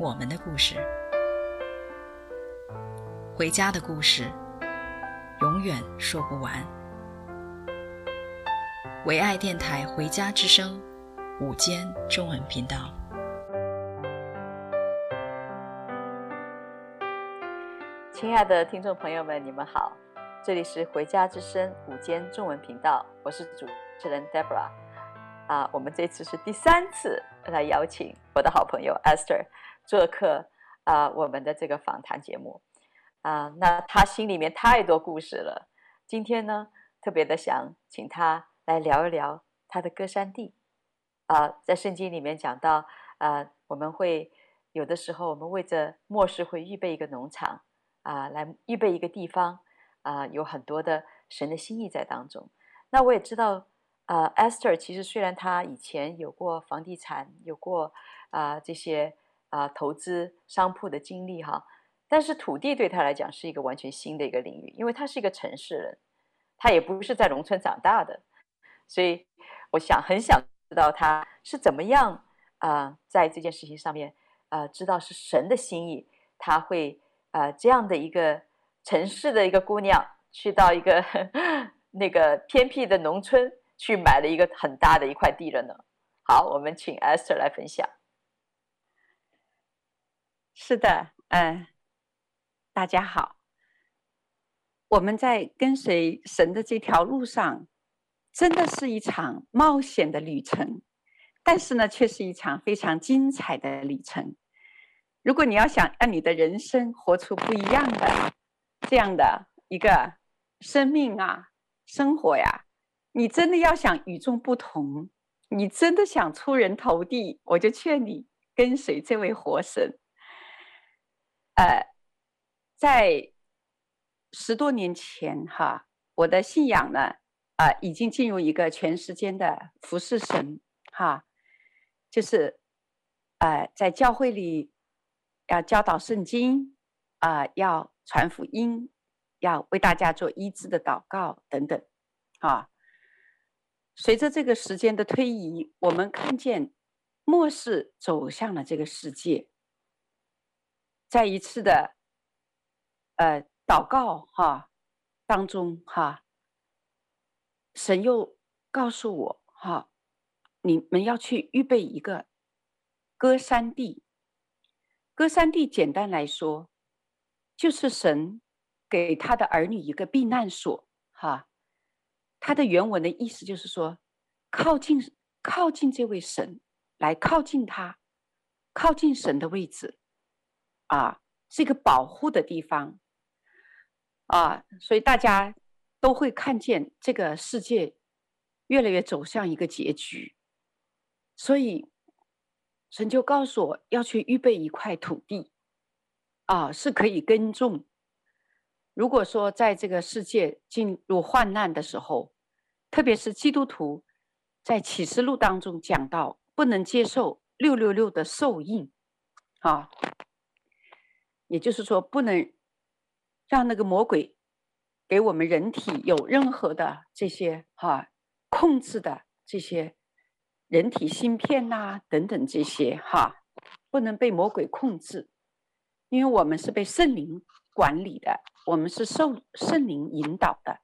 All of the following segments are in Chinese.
我们的故事，回家的故事，永远说不完。唯爱电台《回家之声》午间中文频道。亲爱的听众朋友们，你们好，这里是《回家之声》午间中文频道，我是主持人 Debra。啊，我们这次是第三次来邀请我的好朋友 Esther 做客啊，我们的这个访谈节目。啊，那他心里面太多故事了，今天呢，特别的想请他来聊一聊他的歌山地。啊，在圣经里面讲到，啊，我们会有的时候，我们为着末世会预备一个农场。啊，来预备一个地方，啊，有很多的神的心意在当中。那我也知道，啊，Esther 其实虽然她以前有过房地产，有过啊这些啊投资商铺的经历哈，但是土地对他来讲是一个完全新的一个领域，因为他是一个城市人，他也不是在农村长大的，所以我想很想知道他是怎么样啊在这件事情上面啊知道是神的心意，他会。啊、这样的一个城市的一个姑娘，去到一个 那个偏僻的农村，去买了一个很大的一块地了呢。好，我们请 Esther 来分享。是的，嗯、大家好。我们在跟随神的这条路上，真的是一场冒险的旅程，但是呢，却是一场非常精彩的旅程。如果你要想让你的人生活出不一样的这样的一个生命啊，生活呀，你真的要想与众不同，你真的想出人头地，我就劝你跟随这位活神。呃，在十多年前哈，我的信仰呢，啊、呃，已经进入一个全时间的服侍神哈，就是呃，在教会里。要教导圣经啊、要传福音，要为大家做医治的祷告等等，啊。随着这个时间的推移，我们看见末世走向了这个世界。在一次的呃祷告哈当中哈，神又告诉我哈，你们要去预备一个歌山地。歌山地简单来说，就是神给他的儿女一个避难所，哈。他的原文的意思就是说，靠近靠近这位神，来靠近他，靠近神的位置，啊，是一个保护的地方，啊，所以大家都会看见这个世界越来越走向一个结局，所以。神就告诉我要去预备一块土地，啊，是可以耕种。如果说在这个世界进入患难的时候，特别是基督徒，在启示录当中讲到，不能接受六六六的兽印，啊，也就是说，不能让那个魔鬼给我们人体有任何的这些哈、控制的这些。人体芯片呐、等等这些哈，不能被魔鬼控制，因为我们是被圣灵管理的，我们是受圣灵引导的。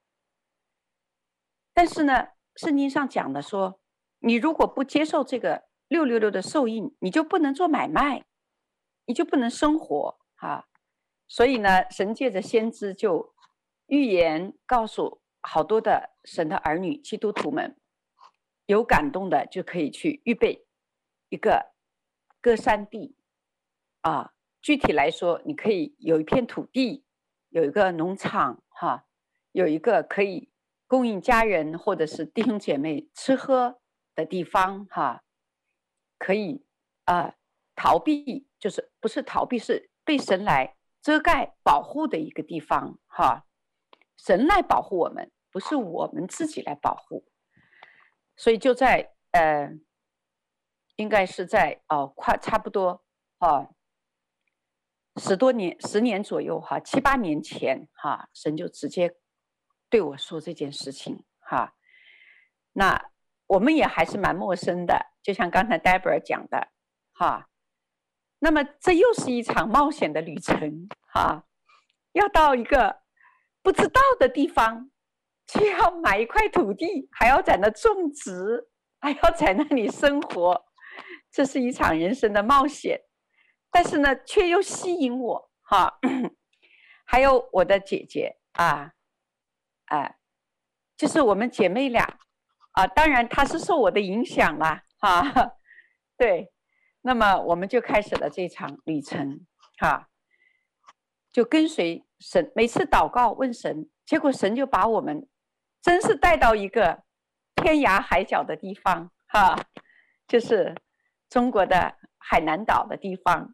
但是呢，圣经上讲的说，你如果不接受这个六六六的兽印，你就不能做买卖，你就不能生活啊。所以呢，神借着先知就预言告诉好多的神的儿女基督徒们。有感动的就可以去预备一个歌山地啊。具体来说，你可以有一片土地，有一个农场，哈，有一个可以供应家人或者是弟兄姐妹吃喝的地方，哈，可以啊逃避就是不是逃避，是被神来遮盖保护的一个地方哈。神来保护我们，不是我们自己来保护。所以就在呃，应该是在哦，快差不多哦，十多年、十年左右哈，七八年前哈，神就直接对我说这件事情哈。那我们也还是蛮陌生的，就像刚才 Debra 讲的哈。那么这又是一场冒险的旅程哈，要到一个不知道的地方。去要买一块土地，还要在那种植，还要在那里生活，这是一场人生的冒险。但是呢，却又吸引我哈。还有我的姐姐啊，啊，就是我们姐妹俩啊。当然，她是受我的影响啦哈。对，那么我们就开始了这场旅程哈，就跟随神，每次祷告问神，结果神就把我们。真是带到一个天涯海角的地方，哈，就是中国的海南岛的地方。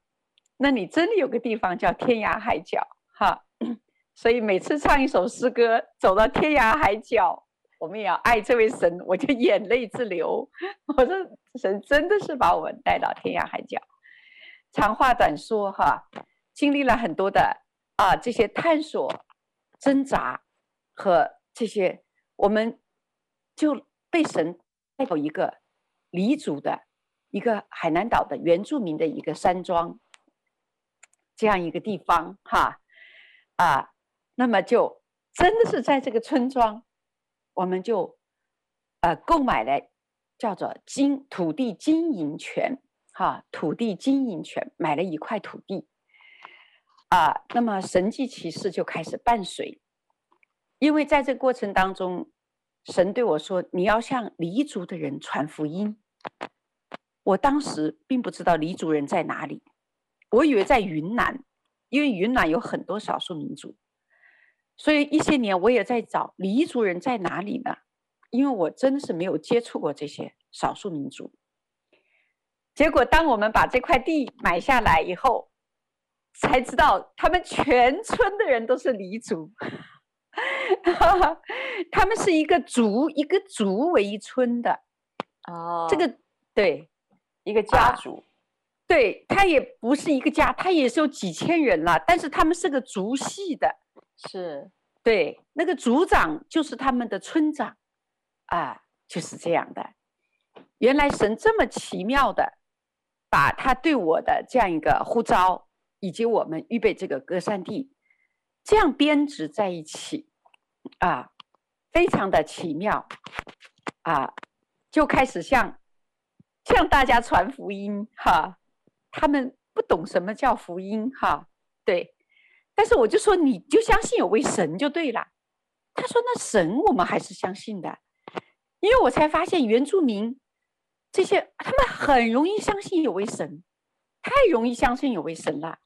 那里真的有个地方叫天涯海角，哈。所以每次唱一首诗歌，走到天涯海角，我们也要爱这位神，我就眼泪直流。我说神真的是把我们带到天涯海角。长话短说，哈，经历了很多的啊这些探索、挣扎和这些。我们就被神带到一个黎族的一个海南岛的原住民的一个山庄，这样一个地方哈啊，那么就真的是在这个村庄，我们就呃购买了叫做经土地经营权哈，土地经营权买了一块土地啊，那么神迹奇事就开始伴随。因为在这过程当中，神对我说：“你要向黎族的人传福音。”我当时并不知道黎族人在哪里，我以为在云南，因为云南有很多少数民族，所以一些年我也在找黎族人在哪里呢？因为我真的是没有接触过这些少数民族。结果，当我们把这块地买下来以后，才知道他们全村的人都是黎族。他们是一个族，一个族为一村的，哦，这个对，一个家族，啊、对，他也不是一个家，他也是有几千人了，但是他们是个族系的，是，对，那个族长就是他们的村长，啊，就是这样的。原来神这么奇妙的，把他对我的这样一个呼召，以及我们预备这个歌山地。这样编织在一起，啊，非常的奇妙，啊，就开始向向大家传福音哈。他们不懂什么叫福音哈，对，但是我就说你就相信有位神就对了。他说那神我们还是相信的，因为我才发现原住民这些他们很容易相信有位神，太容易相信有位神了。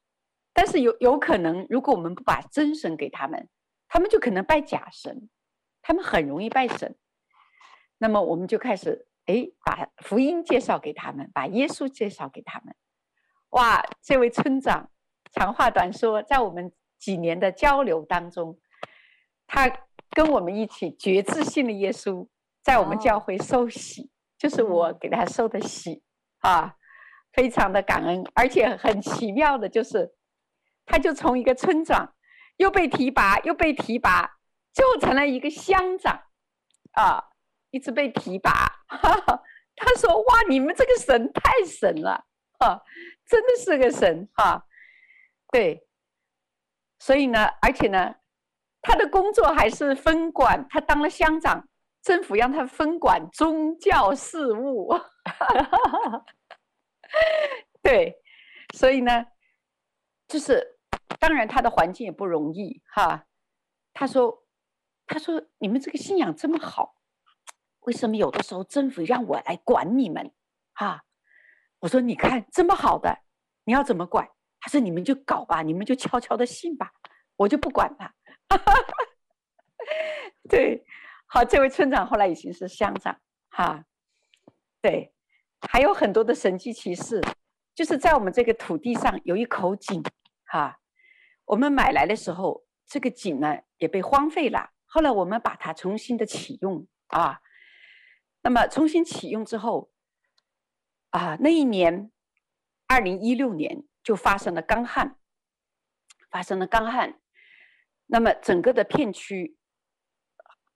但是有有可能，如果我们不把真神给他们，他们就可能拜假神，他们很容易拜神。那么我们就开始哎，把福音介绍给他们，把耶稣介绍给他们。哇，这位村长，长话短说，在我们几年的交流当中，他跟我们一起觉知信的耶稣，在我们教会受洗，哦、就是我给他受的洗啊，非常的感恩，而且很奇妙的就是。他就从一个村长，又被提拔，又被提拔，就成了一个乡长，啊，一直被提拔。哈哈，他说：“哇，你们这个神太神了，啊，真的是个神，哈、啊，对。所以呢，而且呢，他的工作还是分管，他当了乡长，政府让他分管宗教事务，对，所以呢，就是。”当然，他的环境也不容易哈。他说：“他说你们这个信仰这么好，为什么有的时候政府让我来管你们？哈，我说你看这么好的，你要怎么管？他说你们就搞吧，你们就悄悄的信吧，我就不管他。哈哈哈。对，好，这位村长后来已经是乡长哈。对，还有很多的神迹奇事。就是在我们这个土地上有一口井，哈，我们买来的时候，这个井呢也被荒废了。后来我们把它重新的启用啊，那么重新启用之后，啊，那一年，二零一六年就发生了干旱，发生了干旱，那么整个的片区，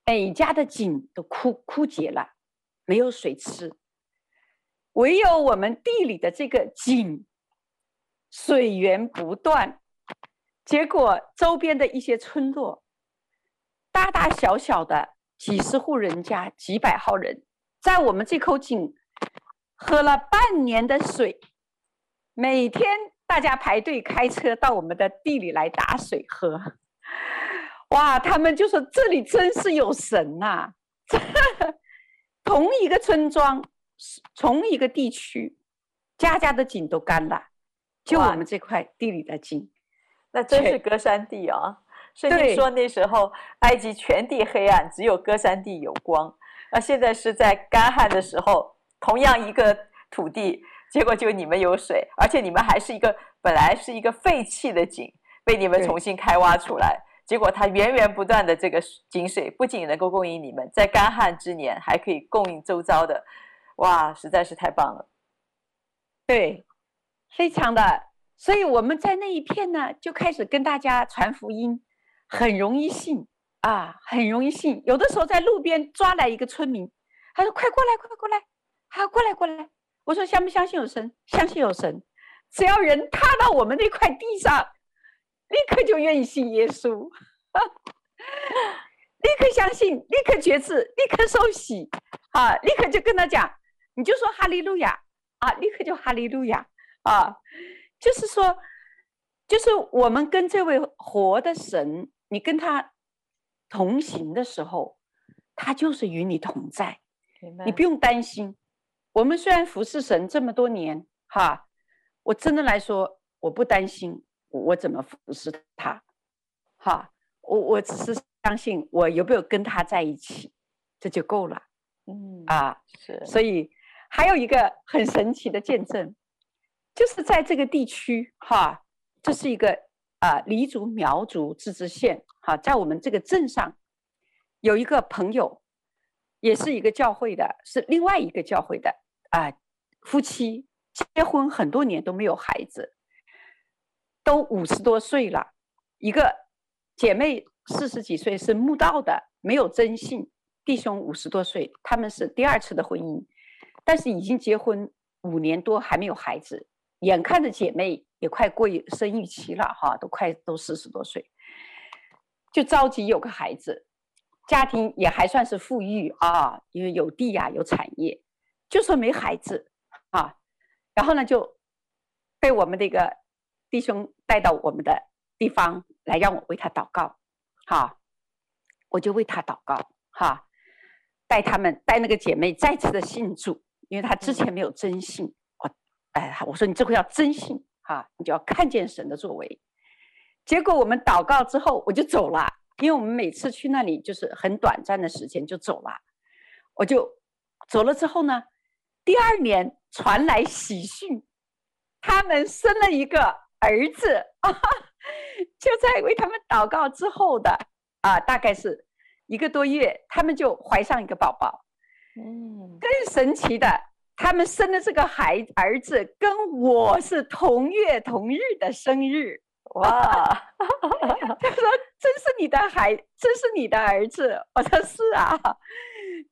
每家的井都枯枯竭了，没有水吃。唯有我们地里的这个井，水源不断，结果周边的一些村落，大大小小的几十户人家、几百号人，在我们这口井喝了半年的水，每天大家排队开车到我们的地里来打水喝。哇，他们就说这里真是有神呐、啊！同一个村庄。从一个地区，家家的井都干了，就我们这块地里的井，那真是歌山地啊！圣经说那时候埃及全地黑暗，只有歌山地有光。那现在是在干旱的时候，同样一个土地，结果就你们有水，而且你们还是一个本来是一个废弃的井，被你们重新开挖出来，结果它源源不断的这个井水，不仅能够供应你们在干旱之年，还可以供应周遭的。哇，实在是太棒了！对，非常的，所以我们在那一片呢，就开始跟大家传福音，很容易信啊，很容易信。有的时候在路边抓来一个村民，他说：“快过来，快过来，好，过来，过来。”我说：“相不相信有神？相信有神。只要人踏到我们那块地上，立刻就愿意信耶稣，立刻相信，立刻觉知，立刻受洗，啊，立刻就跟他讲。”你就说哈利路亚啊，立刻就哈利路亚啊，就是说，就是我们跟这位活的神，你跟他同行的时候，他就是与你同在，你不用担心。我们虽然服侍神这么多年，哈，我真的来说，我不担心我怎么服侍他，哈，我我只是相信我有没有跟他在一起，这就够了，嗯啊，是，所以。还有一个很神奇的见证，就是在这个地区，哈，这是一个啊，黎族苗族自治县，哈，在我们这个镇上，有一个朋友，也是一个教会的，是另外一个教会的啊，夫妻结婚很多年都没有孩子，都五十多岁了，一个姐妹四十几岁是慕道的，没有真信，弟兄五十多岁，他们是第二次的婚姻。但是已经结婚五年多还没有孩子，眼看着姐妹也快过生育期了哈，都快都四十多岁，就着急有个孩子，家庭也还算是富裕啊，因为有地呀、有产业，就说没孩子啊，然后呢就被我们这个弟兄带到我们的地方来让我为他祷告，哈，我就为他祷告哈，带他们带那个姐妹再次的信主。因为他之前没有真信，我，哎，我说你这回要真信哈，你就要看见神的作为。结果我们祷告之后，我就走了，因为我们每次去那里就是很短暂的时间就走了。我就走了之后呢，第二年传来喜讯，他们生了一个儿子，啊，就在为他们祷告之后的啊，大概是一个多月，他们就怀上一个宝宝。嗯，更神奇的，他们生的这个孩儿子跟我是同月同日的生日，哇！他说：“真是你的孩，真是你的儿子。”我说：“是啊，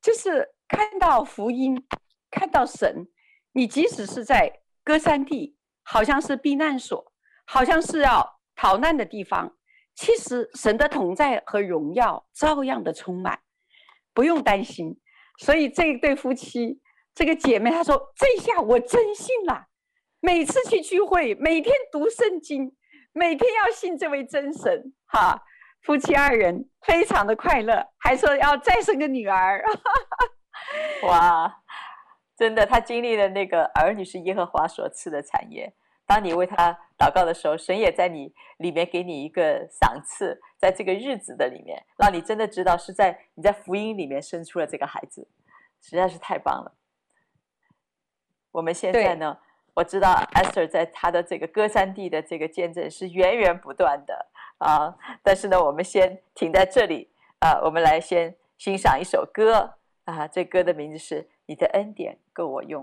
就是看到福音，看到神，你即使是在歌珊地，好像是避难所，好像是要逃难的地方，其实神的同在和荣耀照样的充满，不用担心。”所以这一对夫妻，这个姐妹她说：“这下我真信了，每次去聚会，每天读圣经，每天要信这位真神。”哈，夫妻二人非常的快乐，还说要再生个女儿。哇，真的，他经历了那个儿女是耶和华所赐的产业。当你为他祷告的时候，神也在你里面给你一个赏赐，在这个日子的里面，让你真的知道是在你在福音里面生出了这个孩子，实在是太棒了。我们现在呢，我知道 Esther 在他的这个歌山地的这个见证是源源不断的啊。但是呢，我们先停在这里啊，我们来先欣赏一首歌啊。这歌的名字是《你的恩典够我用》。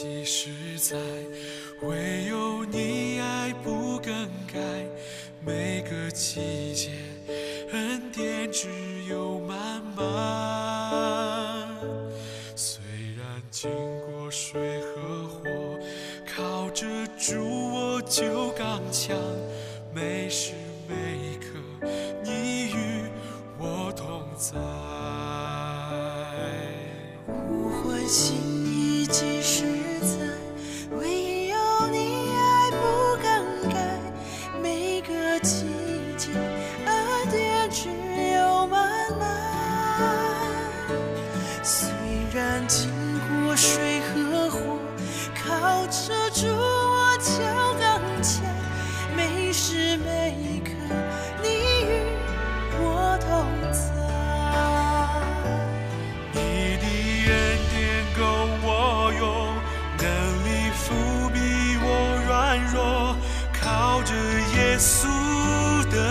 几时再，唯有。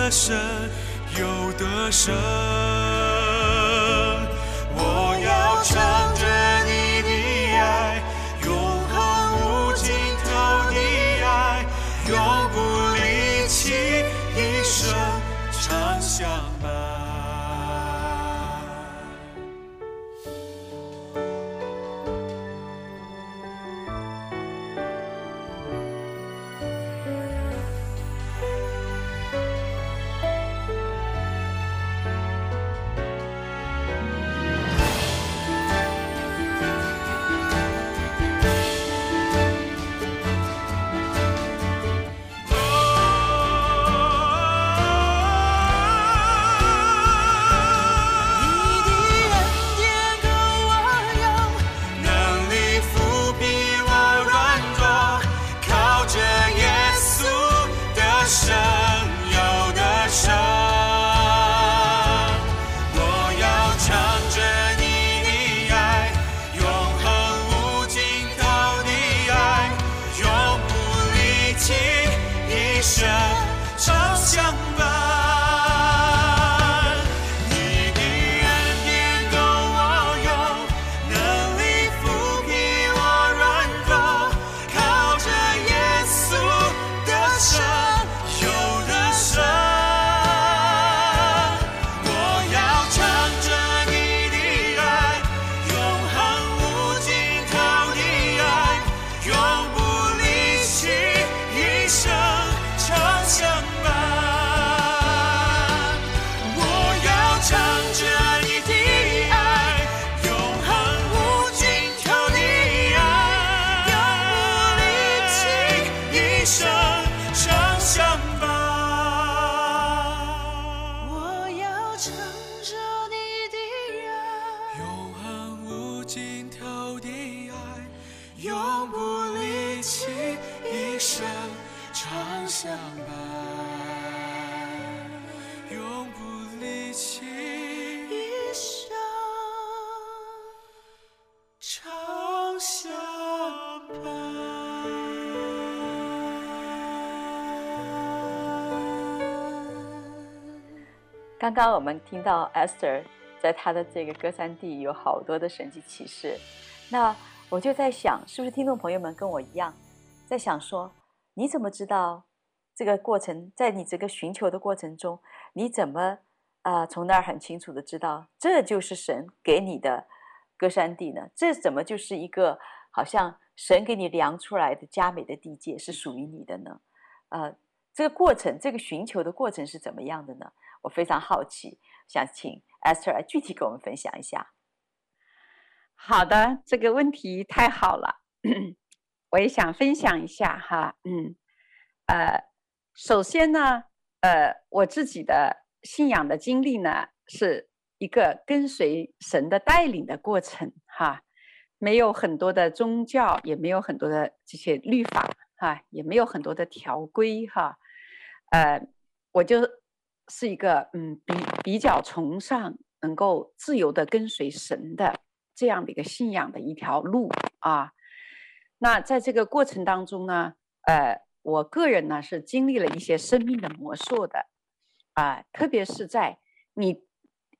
刚刚我们听到 Esther 在他的这个歌山地有好多的神迹启示，那我就在想，是不是听众朋友们跟我一样，在想说，你怎么知道这个过程，在你这个寻求的过程中，你怎么啊、从那儿很清楚的知道这就是神给你的歌山地呢？这怎么就是一个好像神给你量出来的佳美的地界是属于你的呢？呃。这个过程，这个寻求的过程是怎么样的呢？我非常好奇，想请 Esther 来具体跟我们分享一下。好的，这个问题太好了，我也想分享一下哈。嗯，呃，首先呢，呃，我自己的信仰的经历呢，是一个跟随神的带领的过程哈，没有很多的宗教，也没有很多的这些律法哈，也没有很多的条规哈，呃，我就是一个嗯比比较崇尚能够自由的跟随神的。这样的一个信仰的一条路啊，那在这个过程当中呢，呃，我个人呢是经历了一些生命的磨塑的啊，特别是在你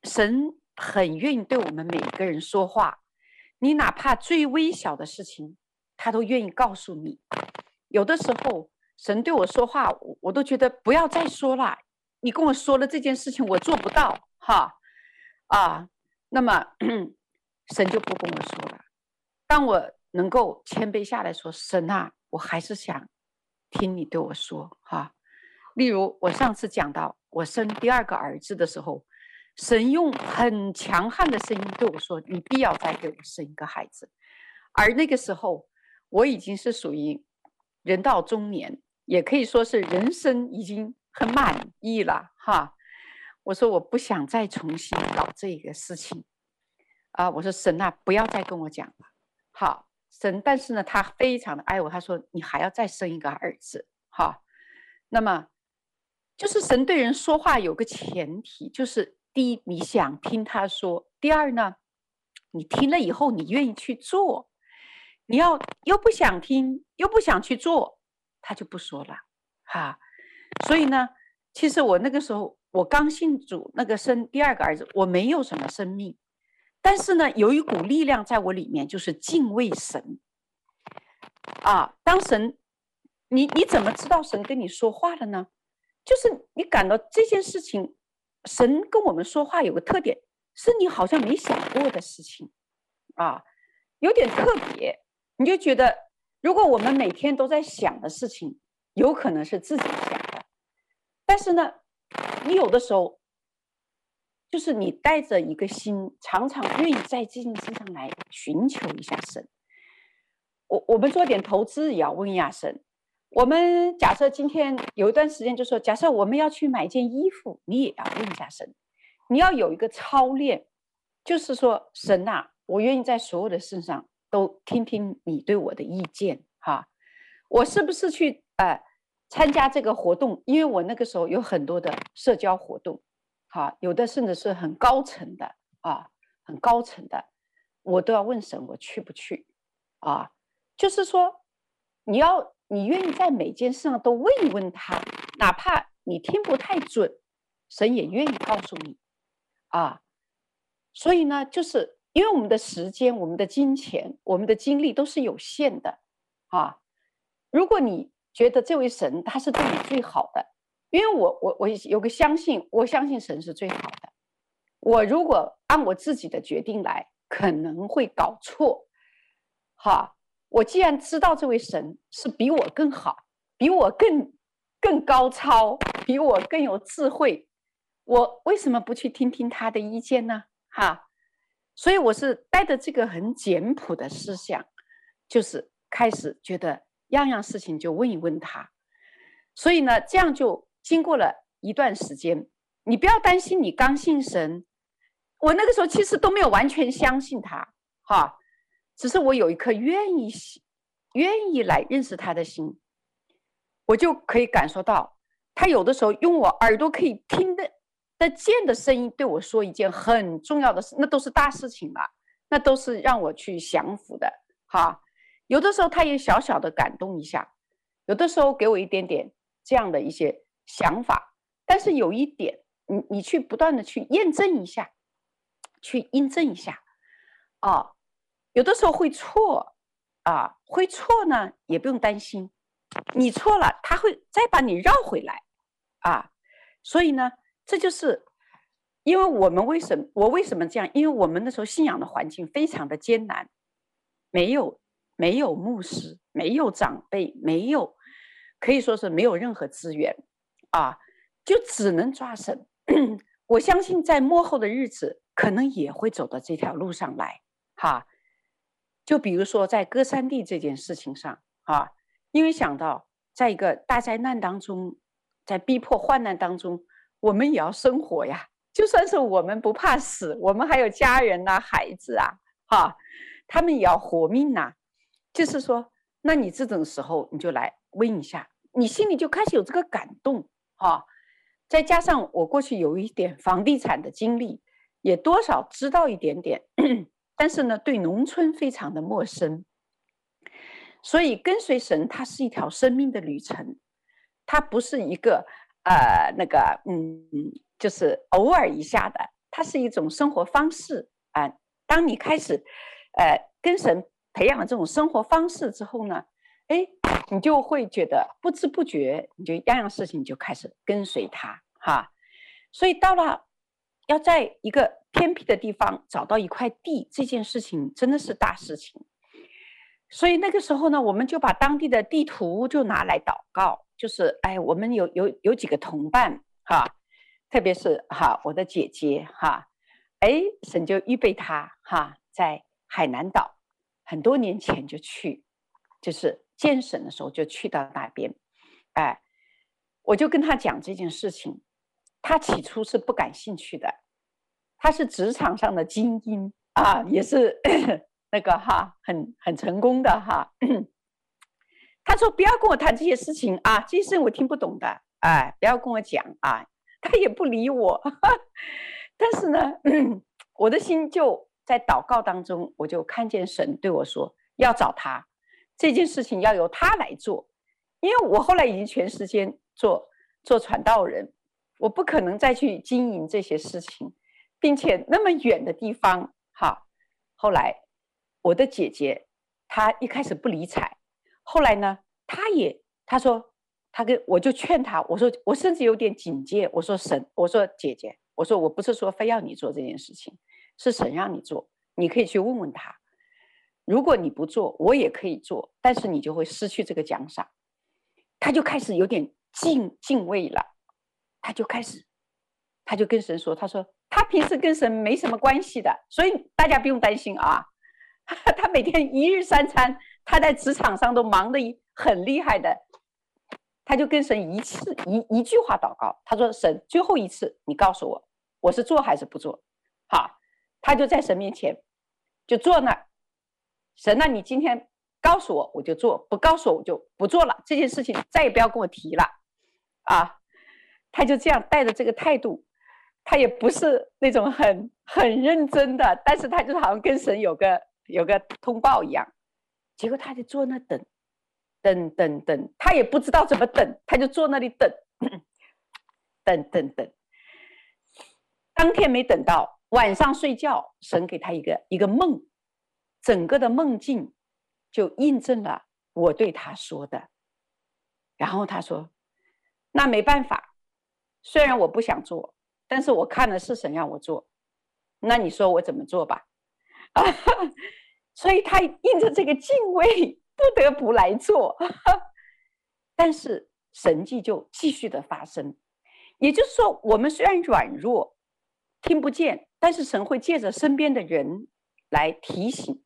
神很愿意对我们每一个人说话，你哪怕最微小的事情，他都愿意告诉你。有的时候神对我说话，我我都觉得不要再说了，你跟我说了这件事情，我做不到哈啊，那么。神就不跟我说了。当我能够谦卑下来说：“神啊，我还是想听你对我说。”哈，例如我上次讲到我生第二个儿子的时候，神用很强悍的声音对我说：“你必要再给我生一个孩子。”而那个时候我已经是属于人到中年，也可以说是人生已经很满意了。哈，我说我不想再重新搞这个事情。啊，我说神啊，不要再跟我讲了。好，神，但是呢，他非常的爱我。他说你还要再生一个儿子。哈，那么就是神对人说话有个前提，就是第一，你想听他说；第二呢，你听了以后，你愿意去做。你要又不想听，又不想去做，他就不说了。哈，所以呢，其实我那个时候我刚信主，那个生第二个儿子，我没有什么生命。但是呢，有一股力量在我里面，就是敬畏神。啊，当神，你你怎么知道神跟你说话了呢？就是你感到这件事情，神跟我们说话有个特点，是你好像没想过的事情，啊，有点特别。你就觉得，如果我们每天都在想的事情，有可能是自己想。但是呢，你有的时候。就是你带着一个心，常常愿意在这件事上来寻求一下神。我我们做点投资也要问一下神。我们假设今天有一段时间，就说假设我们要去买件衣服，你也要问一下神。你要有一个操练，就是说神呐，我愿意在所有的事上都听听你对我的意见哈。我是不是去呃参加这个活动？因为我那个时候有很多的社交活动。哈，有的甚至是很高层的啊，很高层的，我都要问神，我去不去？啊，就是说，你要你愿意在每件事上都问一问他，哪怕你听不太准，神也愿意告诉你啊。所以呢，就是因为我们的时间、我们的金钱、我们的精力都是有限的啊。如果你觉得这位神他是对你最好的。因为我我我有个相信，我相信神是最好的。我如果按我自己的决定来，可能会搞错。哈，我既然知道这位神是比我更好，比我更更高超，比我更有智慧，我为什么不去听听他的意见呢？哈，所以我是带着这个很简朴的思想，就是开始觉得样样事情就问一问他。所以呢，这样就。经过了一段时间，你不要担心，你刚信神，我那个时候其实都没有完全相信他，哈，只是我有一颗愿意、愿意来认识他的心，我就可以感受到，他有的时候用我耳朵可以听得得见的声音对我说一件很重要的事，那都是大事情嘛，那都是让我去降服的，哈，有的时候他也小小的感动一下，有的时候给我一点点这样的一些。想法，但是有一点，你你去不断的去验证一下，去印证一下，啊，有的时候会错，啊，会错呢，也不用担心，你错了，他会再把你绕回来，啊，所以呢，这就是因为我们为什么我为什么这样？因为我们那时候信仰的环境非常的艰难，没有没有牧师，没有长辈，没有。可以说是没有任何资源，啊，就只能抓神。我相信在末后的日子，可能也会走到这条路上来。哈，就比如说在歌珊地这件事情上啊，因为想到在一个大灾难当中，在逼迫患难当中，我们也要生活呀。就算是我们不怕死，我们还有家人呐、孩子啊，哈，他们也要活命呐。就是说，那你这种时候，你就来问一下，你心里就开始有这个感动，哈。再加上我过去有一点房地产的经历，也多少知道一点点，但是呢，对农村非常的陌生。所以跟随神，它是一条生命的旅程，它不是一个呃那个嗯。就是偶尔一下的，它是一种生活方式啊。当你开始，呃，跟神培养了这种生活方式之后呢，哎，你就会觉得不知不觉，你就样样事情就开始跟随他哈。所以到了要在一个偏僻的地方找到一块地，这件事情真的是大事情。所以那个时候呢，我们就把当地的地图就拿来祷告，就是哎，我们有有有几个同伴哈。特别是哈，我的姐姐哈，哎，神就预备她哈，在海南岛很多年前就去，就是见神的时候就去到那边，哎，我就跟他讲这件事情，他起初是不感兴趣的，他是职场上的精英啊，也是 那个哈，很很成功的哈，他说不要跟我谈这些事情啊，这些事情我听不懂的，哎，不要跟我讲啊。他也不理我，但是呢，我的心就在祷告当中，我就看见神对我说：“要找他，这件事情要由他来做。”因为我后来已经全时间做做传道人，我不可能再去经营这些事情，并且那么远的地方，哈。后来我的姐姐她一开始不理睬，后来呢，她也她说。他跟我就劝他，我说我甚至有点警戒，我说神，我说姐姐，我说我不是说非要你做这件事情，是神让你做，你可以去问问他。如果你不做，我也可以做，但是你就会失去这个奖赏。他就开始有点敬敬畏了，他就开始，他就跟神说，他说他平时跟神没什么关系的，所以大家不用担心啊。他每天一日三餐，他在职场上都忙得很厉害的。他就跟神一次一一句话祷告，他说：“神，最后一次，你告诉我，我是做还是不做？”好，他就在神面前就坐那。神，那你今天告诉我，我就做；不告诉我，我就不做了。这件事情再也不要跟我提了。啊，他就这样带着这个态度，他也不是那种很很认真的，但是他就好像跟神有个有个通报一样。结果他就坐那等。等等等，他也不知道怎么等，他就坐那里等，等等等。当天没等到，晚上睡觉，神给他一个一个梦，整个的梦境就印证了我对他说的。然后他说：“那没办法，虽然我不想做，但是我看了是神让我做，那你说我怎么做吧？”啊，所以他印着这个敬畏。不得不来做，但是神迹就继续的发生。也就是说，我们虽然软弱，听不见，但是神会借着身边的人来提醒。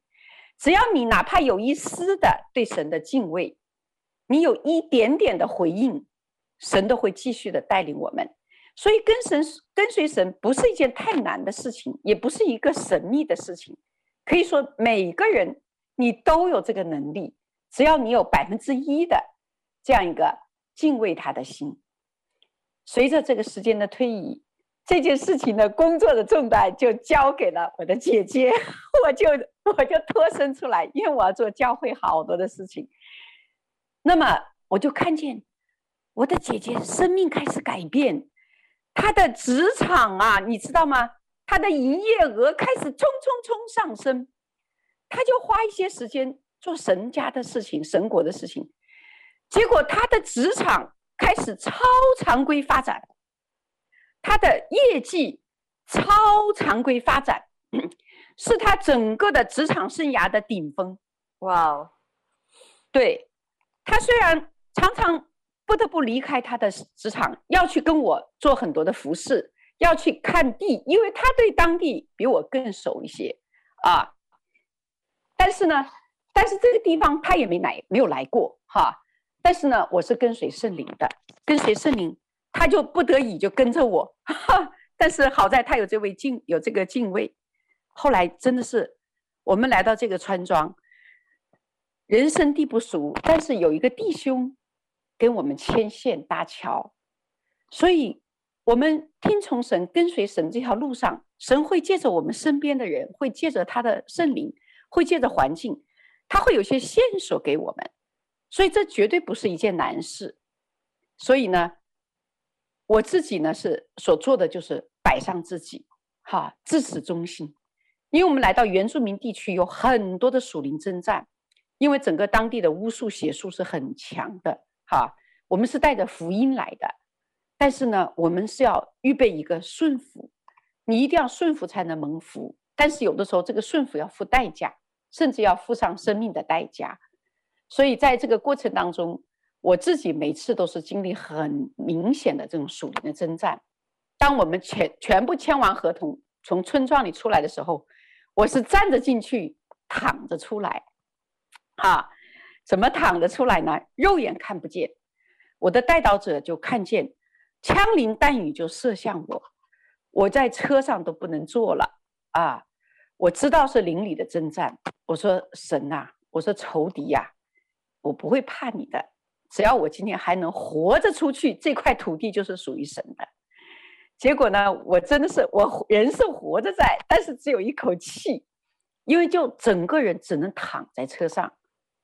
只要你哪怕有一丝的对神的敬畏，你有一点点的回应，神都会继续的带领我们。所以跟神跟随神不是一件太难的事情，也不是一个神秘的事情。可以说，每个人你都有这个能力。只要你有百分之一的这样一个敬畏他的心，随着这个时间的推移，这件事情的工作的重担就交给了我的姐姐，我就我就脱身出来，因为我要做教会好多的事情。那么我就看见我的姐姐生命开始改变，她的职场啊，你知道吗？她的营业额开始冲冲冲上升，她就花一些时间。做神家的事情，神国的事情，结果她的职场开始超常规发展，他的业绩超常规发展，是他整个的职场生涯的顶峰。哇哦！对，他虽然常常不得不离开他的职场，要去跟我做很多的服饰，要去看地，因为他对当地比我更熟一些啊。但是呢，但是这个地方他也没来，没有来过哈。但是呢，我是跟随圣灵的，跟随圣灵，他就不得已就跟着我。哈，但是好在他有这位敬，有这个敬畏。后来真的是，我们来到这个村庄，人生地不熟，但是有一个弟兄跟我们牵线搭桥，所以我们听从神，跟随神这条路上，神会借着我们身边的人，会借着他的圣灵，会借着环境，他会有些线索给我们。所以这绝对不是一件难事，所以呢，我自己呢是所做的就是摆上自己，哈，自始忠心。因为我们来到原住民地区，有很多的属灵征战，因为整个当地的巫术邪术是很强的，哈，我们是带着福音来的，但是呢，我们是要预备一个顺服，你一定要顺服才能蒙福，但是有的时候这个顺服要付代价，甚至要付上生命的代价。所以在这个过程当中，我自己每次都是经历很明显的这种属灵的征战。当我们全全部签完合同，从村庄里出来的时候，我是站着进去，躺着出来。啊，怎么躺着出来呢？肉眼看不见，我的带导者就看见，枪林弹雨就射向我，我在车上都不能坐了。啊，我知道是灵里的征战。我说神呐，我说仇敌呀。我不会怕你的，只要我今天还能活着出去，这块土地就是属于神的。结果呢，我真的是我人是活着在，但是只有一口气，因为就整个人只能躺在车上，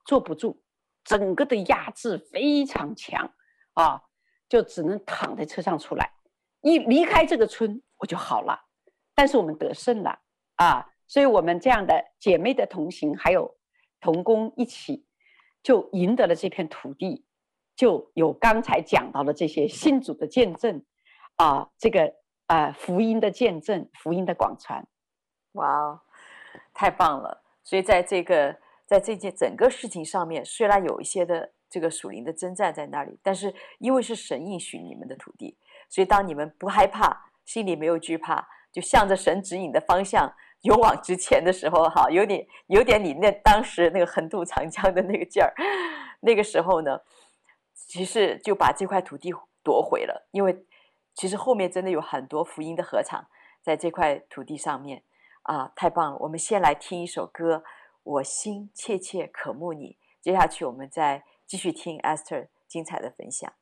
坐不住，整个的压制非常强啊，就只能躺在车上出来。一离开这个村，我就好了。但是我们得胜了啊，所以我们这样的姐妹的同行，还有同工一起。就赢得了这片土地，就有刚才讲到的这些信主的见证，啊，这个啊福音的见证，福音的广传，哇，太棒了！所以在这个在这件整个事情上面，虽然有一些的这个属灵的征战在那里，但是因为是神应许你们的土地，所以当你们不害怕，心里没有惧怕，就向着神指引的方向。勇往直前的时候，哈，有点有点你那当时那个横渡长江的那个劲儿，那个时候呢，其实就把这块土地夺回了。因为其实后面真的有很多福音的合唱在这块土地上面啊，太棒了！我们先来听一首歌，我心切切渴慕你。接下去我们再继续听 Esther 精彩的分享。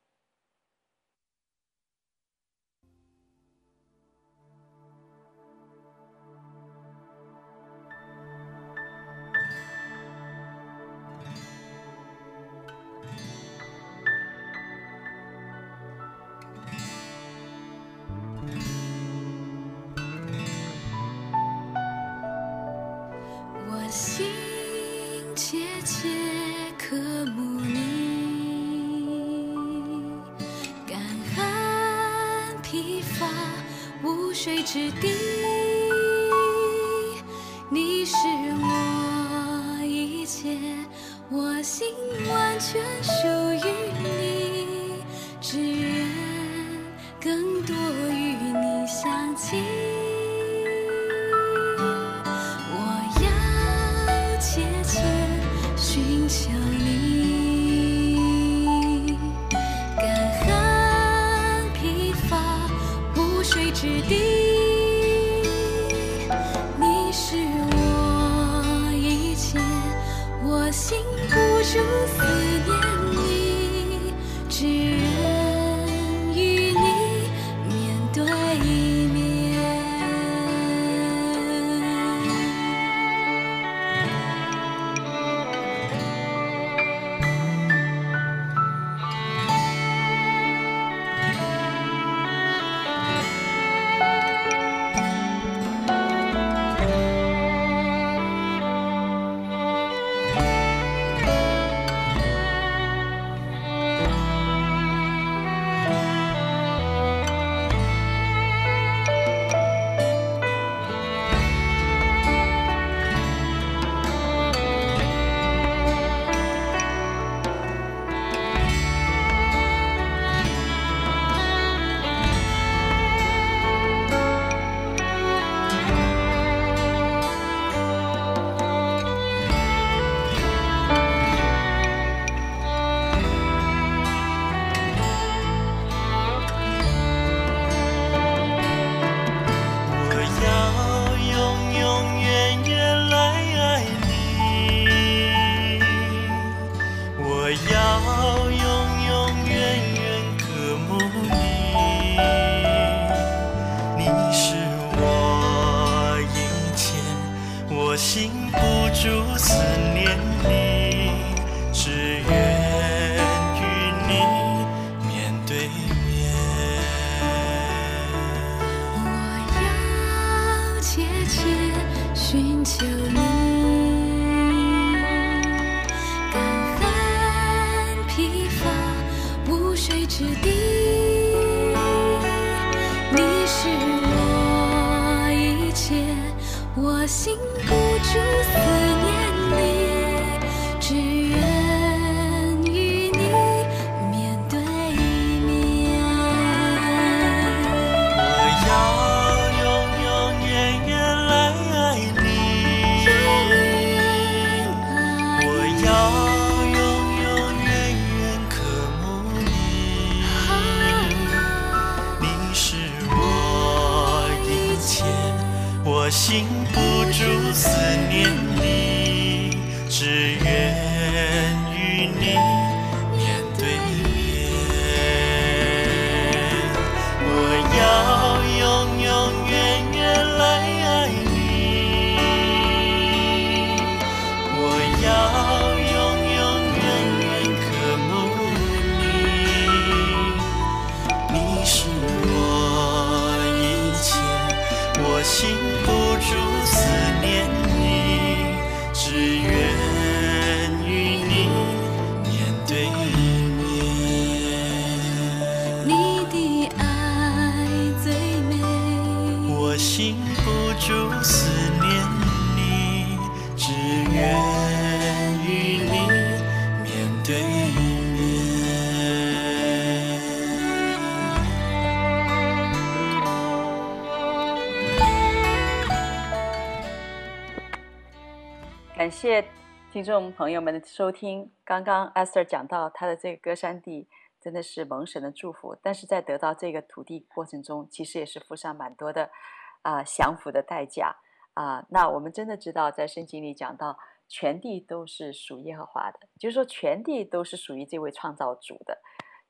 感谢听众朋友们的收听。刚刚 Esther 讲到他的这个歌山地真的是蒙神的祝福，但是在得到这个土地过程中，其实也是付上蛮多的啊、呃、降服的代价啊、那我们真的知道，在圣经里讲到，全地都是属耶和华的，就是说全地都是属于这位创造主的，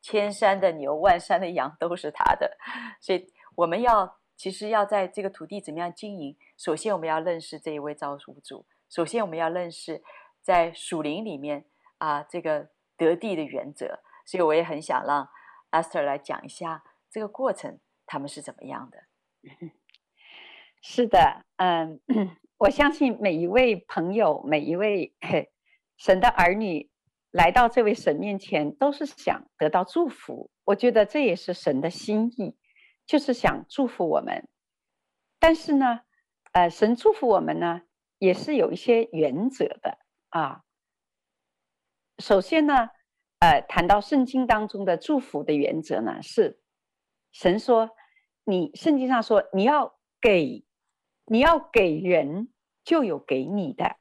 千山的牛、万山的羊都是他的。所以我们要其实要在这个土地怎么样经营，首先我们要认识这一位造物主。首先，我们要认识在属灵里面啊，这个得地的原则。所以，我也很想让 Esther 来讲一下这个过程，他们是怎么样的。是的，嗯，我相信每一位朋友，每一位神的儿女来到这位神面前，都是想得到祝福。我觉得这也是神的心意，就是想祝福我们。但是呢，呃，神祝福我们呢，也是有一些原则的啊。首先呢，呃，谈到圣经当中的祝福的原则呢，是神说，你圣经上说你要给，你要给人，就有给你的。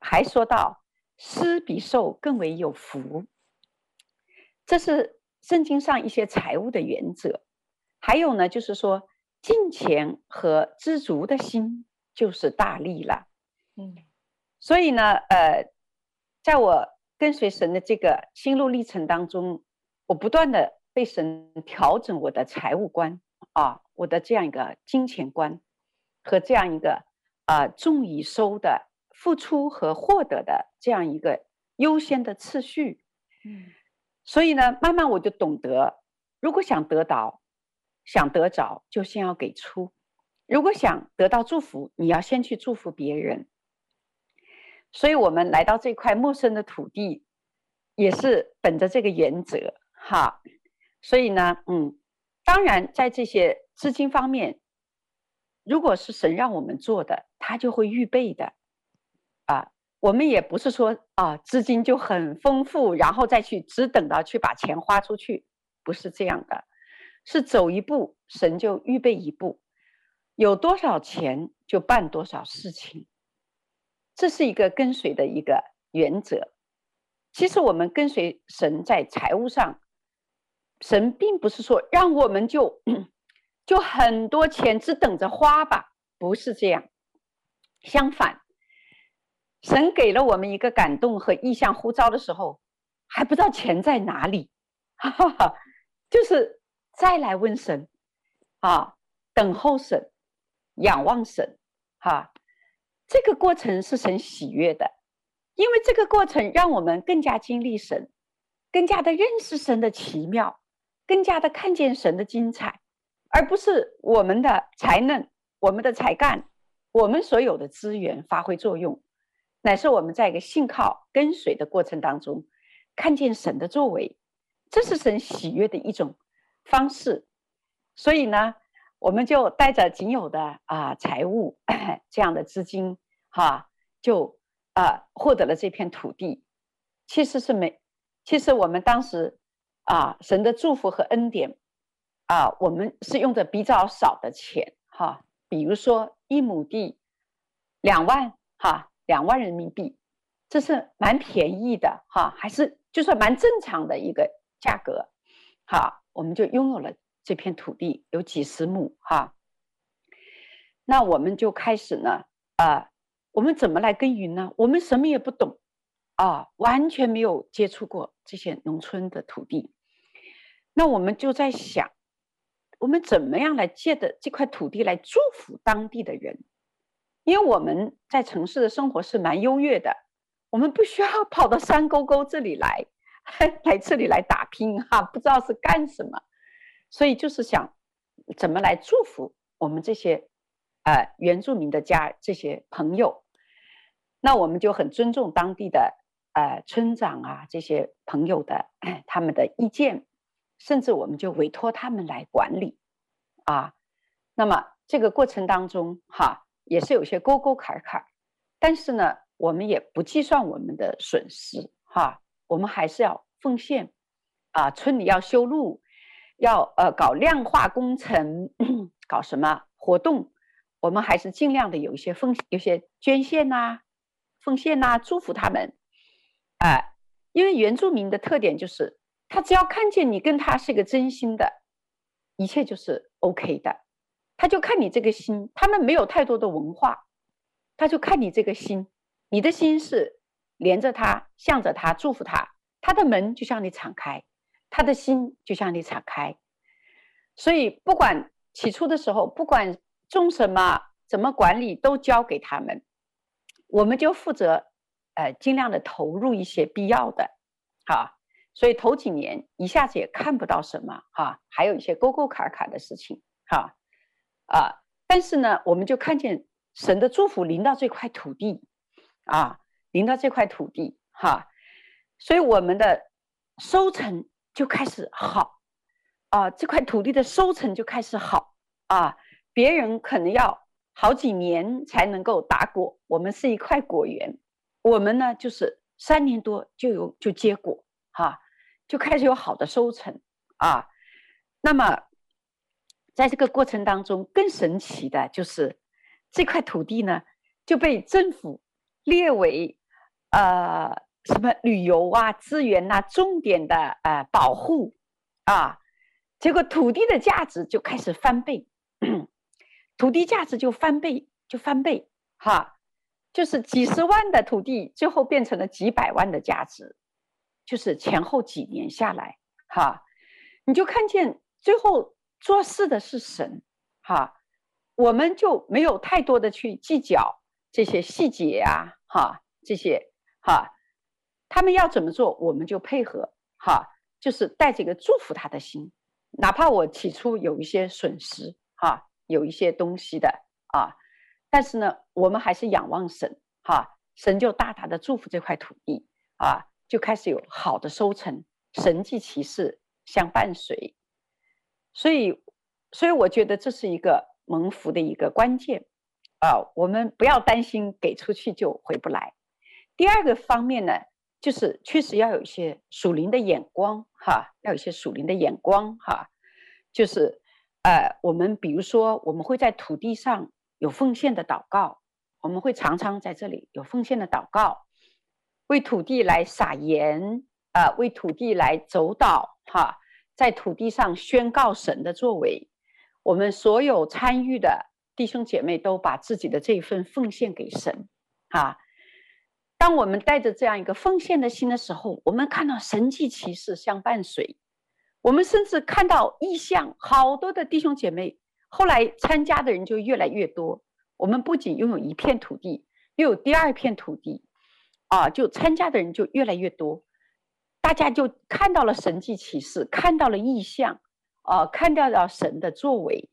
还说到施比受更为有福，这是圣经上一些财务的原则。还有呢，就是说敬钱和知足的心。就是大利了，嗯，所以呢，呃，在我跟随神的这个心路历程当中，我不断的被神调整我的财务观啊，我的这样一个金钱观和这样一个啊重以收的付出和获得的这样一个优先的次序，嗯，所以呢，慢慢我就懂得，如果想得到，想得着，就先要给出。如果想得到祝福，你要先去祝福别人。所以，我们来到这块陌生的土地，也是本着这个原则，哈。所以呢，嗯，当然，在这些资金方面，如果是神让我们做的，他就会预备的，啊，我们也不是说啊，资金就很丰富，然后再去只等到去把钱花出去，不是这样的，是走一步，神就预备一步。有多少钱就办多少事情，这是一个跟随的一个原则。其实我们跟随神在财务上，神并不是说让我们就就很多钱只等着花吧，不是这样。相反，神给了我们一个感动和意向呼召的时候，还不知道钱在哪里，哈哈，就是再来问神啊，等候神。仰望神，哈，这个过程是神喜悦的，因为这个过程让我们更加经历神，更加的认识神的奇妙，更加的看见神的精彩，而不是我们的才能、我们的才干、我们所有的资源发挥作用，乃是我们在一个信靠跟随的过程当中，看见神的作为，这是神喜悦的一种方式。所以呢，我们就带着仅有的啊财物这样的资金，哈，就啊获得了这片土地。其实是没，其实我们当时啊神的祝福和恩典啊，我们是用的比较少的钱，哈，比如说一亩地两万，哈，两万人民币，这是蛮便宜的，哈，还是就是蛮正常的一个价格，好，我们就拥有了。这片土地有几十亩哈，那我们就开始呢，啊，我们怎么来耕耘呢？我们什么也不懂，啊，完全没有接触过这些农村的土地，那我们就在想，我们怎么样来借的这块土地来祝福当地的人？因为我们在城市的生活是蛮优越的，我们不需要跑到山沟沟这里来，来这里来打拼哈，不知道是干什么。所以就是想怎么来祝福我们这些呃原住民的家这些朋友，那我们就很尊重当地的呃村长啊这些朋友的他们的意见，甚至我们就委托他们来管理啊。那么这个过程当中哈也是有些沟沟坎坎，但是呢我们也不计算我们的损失哈，我们还是要奉献啊，村里要修路。要呃搞量化工程，搞什么活动，我们还是尽量的有一些奉有些捐献呐、奉献呐、祝福他们，哎、因为原住民的特点就是，他只要看见你跟他是个真心的，一切就是 OK 的，他就看你这个心，他们没有太多的文化，他就看你这个心，你的心是连着他，向着他，祝福他，他的门就向你敞开。他的心就向你敞开，所以不管起初的时候，不管种什么、怎么管理，都交给他们，我们就负责，呃，尽量的投入一些必要的，哈。所以头几年一下子也看不到什么，哈，还有一些沟沟坎坎的事情，哈，啊，但是呢，我们就看见神的祝福临到这块土地，啊，临到这块土地，哈，所以我们的收成。就开始好，啊，这块土地的收成就开始好啊。别人可能要好几年才能够打果，我们是一块果园，我们呢就是三年多就有就结果，哈、就开始有好的收成啊。那么在这个过程当中，更神奇的就是这块土地呢就被政府列为呃。什么旅游啊、资源呐、重点的呃保护啊，结果土地的价值就开始翻倍，土地价值就翻倍，就翻倍，哈，就是几十万的土地最后变成了几百万的价值，就是前后几年下来，哈，你就看见最后做事的是神，哈，我们就没有太多的去计较这些细节啊，哈，这些哈。他们要怎么做，我们就配合，哈，就是带着一个祝福他的心，哪怕我起初有一些损失，哈，有一些东西的啊，但是呢，我们还是仰望神，哈，神就大大的祝福这块土地，啊，就开始有好的收成，神迹奇事相伴随，所以，所以我觉得这是一个蒙福的一个关键，啊，我们不要担心给出去就回不来。第二个方面呢，就是确实要有一些属灵的眼光哈，要有一些属灵的眼光哈。就是呃，我们比如说，我们会在土地上有奉献的祷告，我们会常常在这里有奉献的祷告，为土地来撒盐啊，为土地来走祷哈，在土地上宣告神的作为。我们所有参与的弟兄姐妹都把自己的这一份奉献给神哈。当我们带着这样一个奉献的心的时候，我们看到神迹奇事相伴随，我们甚至看到异象，好多的弟兄姐妹后来参加的人就越来越多。我们不仅拥有一片土地，又有第二片土地，啊，就参加的人就越来越多，大家就看到了神迹奇事，看到了异象，啊，看到了神的作为，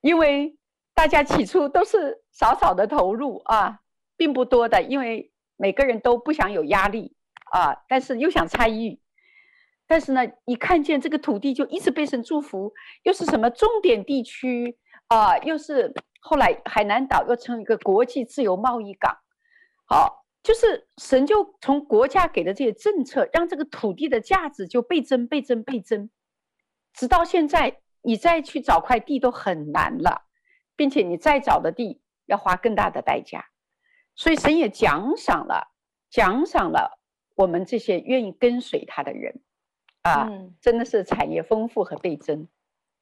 因为大家起初都是少少的投入啊，并不多的，因为每个人都不想有压力啊，但是又想参与。但是呢，一看见这个土地就一直被神祝福，又是什么重点地区啊，又是后来海南岛又成一个国际自由贸易港，好，就是神就从国家给的这些政策，让这个土地的价值就倍增、倍增、倍增，直到现在，你再去找块地都很难了。并且你再找的地要花更大的代价，所以神也奖赏了，奖赏了我们这些愿意跟随他的人，啊，嗯、真的是产业丰富和倍增。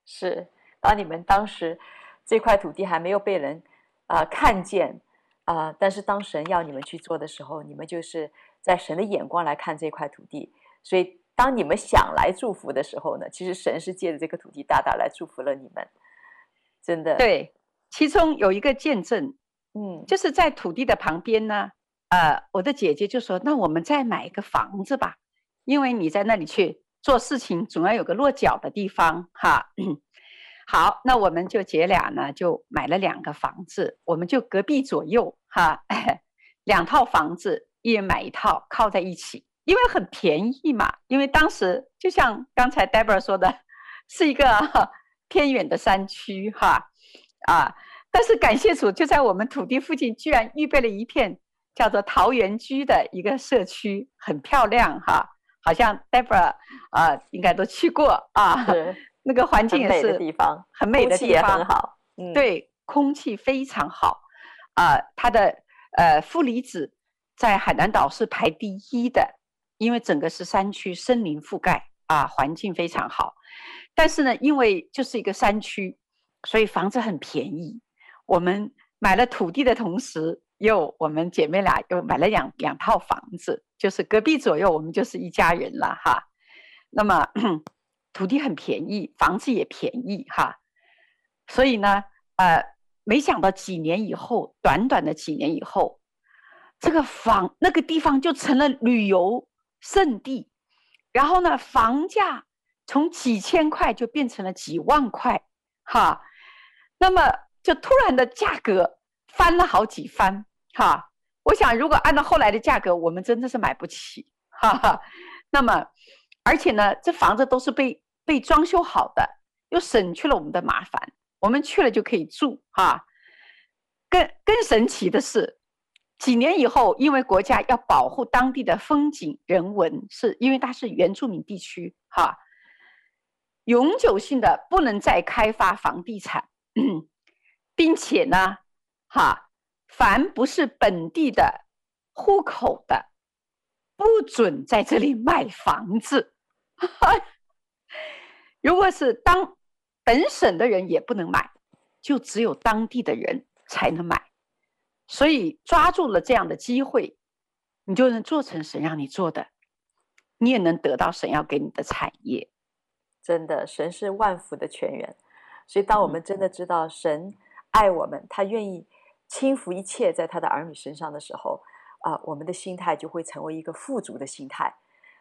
是，当你们当时这块土地还没有被人啊、呃、看见啊、呃，但是当神要你们去做的时候，你们就是在神的眼光来看这块土地。所以当你们想来祝福的时候呢，其实神是借着这个土地大大来祝福了你们，真的。对。其中有一个见证，嗯，就是在土地的旁边呢，呃，我的姐姐就说：“那我们再买一个房子吧，因为你在那里去做事情，总要有个落脚的地方，哈。”好，那我们就姐俩呢就买了两个房子，我们就隔壁左右，哈，两套房子，一人买一套，靠在一起，因为很便宜嘛。因为当时就像刚才 Deborah 说的，是一个 偏远的山区，哈。啊！但是感谢主，就在我们土地附近，居然预备了一片叫做桃源居的一个社区，很漂亮哈。好像 Deborah 啊，应该都去过啊。是那个环境也是地方，很美的地方，很好。嗯，对，空气非常好。啊，它的呃负离子在海南岛是排第一的，因为整个是山区，森林覆盖啊，环境非常好。但是呢，因为就是一个山区。所以房子很便宜，我们买了土地的同时，又我们姐妹俩又买了两两套房子，就是隔壁左右，我们就是一家人了哈。那么 土地很便宜，房子也便宜哈。所以呢，呃，没想到几年以后，短短的几年以后，这个房那个地方就成了旅游胜地，然后呢，房价从几千块就变成了几万块，哈。那么就突然的价格翻了好几番，哈！我想如果按照后来的价格，我们真的是买不起，哈哈。那么，而且呢，这房子都是被被装修好的，又省去了我们的麻烦，我们去了就可以住，哈。更更神奇的是，几年以后，因为国家要保护当地的风景人文，是因为它是原住民地区，哈，永久性的不能再开发房地产。并且呢，哈，凡不是本地的户口的，不准在这里买房子。如果是当本省的人也不能买，就只有当地的人才能买。所以抓住了这样的机会，你就能做成神让你做的，你也能得到神要给你的产业。真的，神是万福的泉源。所以，当我们真的知道神爱我们，他愿意倾覆一切在他的儿女身上的时候，啊、呃，我们的心态就会成为一个富足的心态。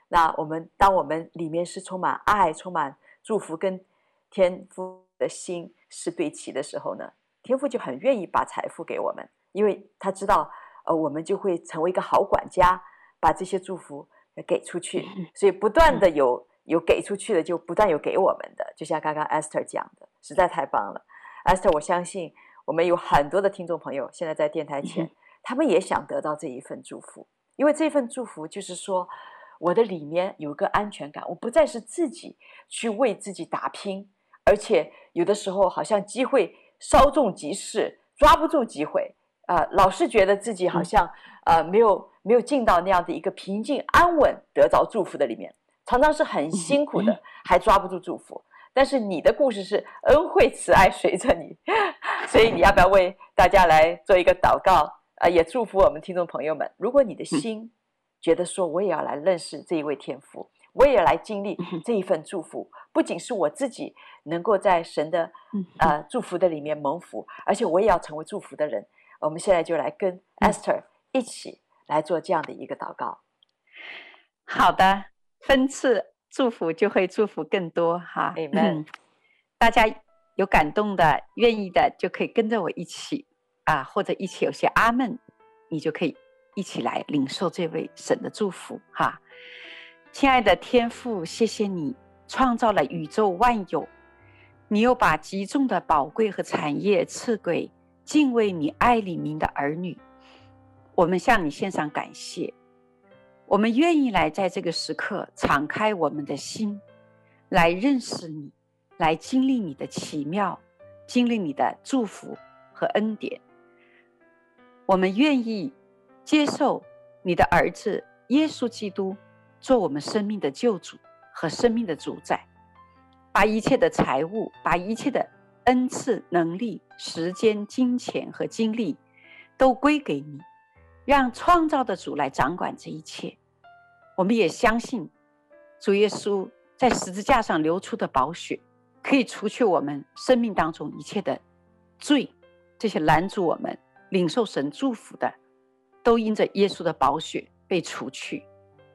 那我们，当我们里面是充满爱、充满祝福，跟天赋的心是对齐的时候呢，天赋就很愿意把财富给我们，因为他知道，呃，我们就会成为一个好管家，把这些祝福给出去。所以，不断的有。有给出去的，就不断有给我们的，就像刚刚 Esther 讲的，实在太棒了。Esther，我相信我们有很多的听众朋友现在在电台前，嗯、他们也想得到这一份祝福，因为这份祝福就是说，我的里面有个安全感，我不再是自己去为自己打拼，而且有的时候好像机会稍纵即逝，抓不住机会，啊、呃，老是觉得自己好像呃没有没有进到那样的一个平静安稳得着祝福的里面。常常是很辛苦的，还抓不住祝福。但是你的故事是恩惠慈爱随着你，所以你要不要为大家来做一个祷告啊？也祝福我们听众朋友们。如果你的心觉得说，我也要来认识这一位天父，我也来经历这一份祝福，不仅是我自己能够在神的呃祝福的里面蒙福，而且我也要成为祝福的人。我们现在就来跟 Esther 一起来做这样的一个祷告。好的。分赐祝福就会祝福更多哈，Amen。大家有感动的、愿意的，就可以跟着我一起啊，或者一起有些阿门，你就可以一起来领受这位神的祝福哈。亲爱的天父，谢谢你创造了宇宙万有，你又把极重的宝贵和产业赐给敬畏你爱里名的儿女。我们向你献上感谢，我们愿意来在这个时刻敞开我们的心，来认识你。来经历你的奇妙，经历你的祝福和恩典。我们愿意接受你的儿子耶稣基督做我们生命的救主和生命的主宰，把一切的财物、把一切的恩赐、能力、时间、金钱和精力都归给你，让创造的主来掌管这一切。我们也相信主耶稣在十字架上流出的宝血。可以除去我们生命当中一切的罪，这些拦阻我们领受神祝福的，都因着耶稣的宝血被除去，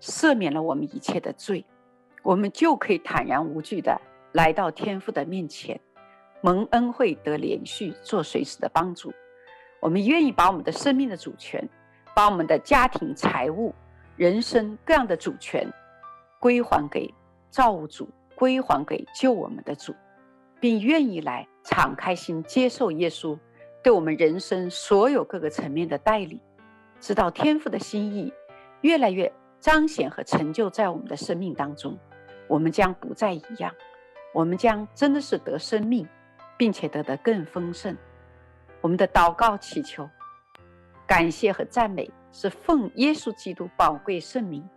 赦免了我们一切的罪，我们就可以坦然无惧的来到天父的面前，蒙恩惠得连续做随时的帮助。我们愿意把我们的生命的主权，把我们的家庭、财务、人生各样的主权归还给造物主。归还给救我们的主，并愿意来敞开心接受耶稣对我们人生所有各个层面的带领，直到天父的心意越来越彰显和成就在我们的生命当中，我们将不再一样，我们将真的是得生命，并且得得更丰盛。我们的祷告祈求、感谢和赞美是奉耶稣基督宝贵圣名，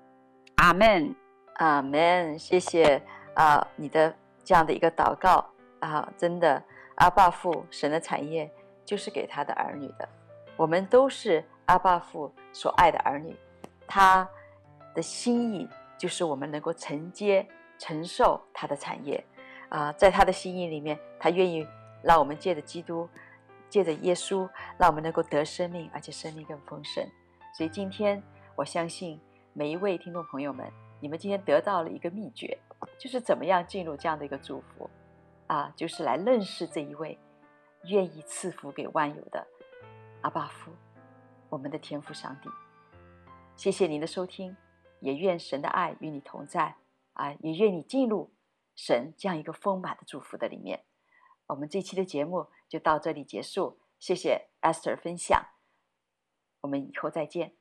阿门，阿门，谢谢。啊，你的这样的一个祷告。啊，真的，阿爸父神的产业就是给他的儿女的，我们都是阿爸父所爱的儿女，他的心意就是我们能够承接承受他的产业。啊，在他的心意里面，他愿意让我们借着基督，借着耶稣，让我们能够得生命，而且生命更丰盛。所以今天我相信每一位听众朋友们，你们今天得到了一个秘诀。就是怎么样进入这样的一个祝福，啊，就是来认识这一位愿意赐福给万有的阿爸父，我们的天父上帝。谢谢您的收听，也愿神的爱与你同在，啊，也愿你进入神这样一个丰满的祝福的里面。我们这期的节目就到这里结束，谢谢 Esther 分享，我们以后再见。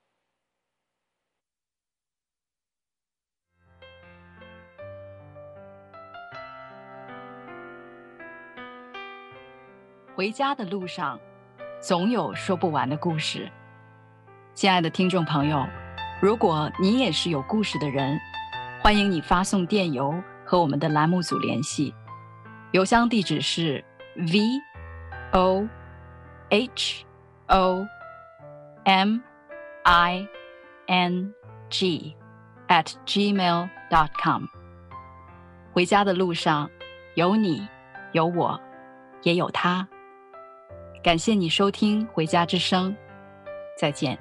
回家的路上，总有说不完的故事。亲爱的听众朋友，如果你也是有故事的人，欢迎你发送电邮和我们的栏目组联系。邮箱地址是 v o h o m i n g at gmail dot com。回家的路上，有你，有我，也有他。感谢你收听《回家之声》，再见。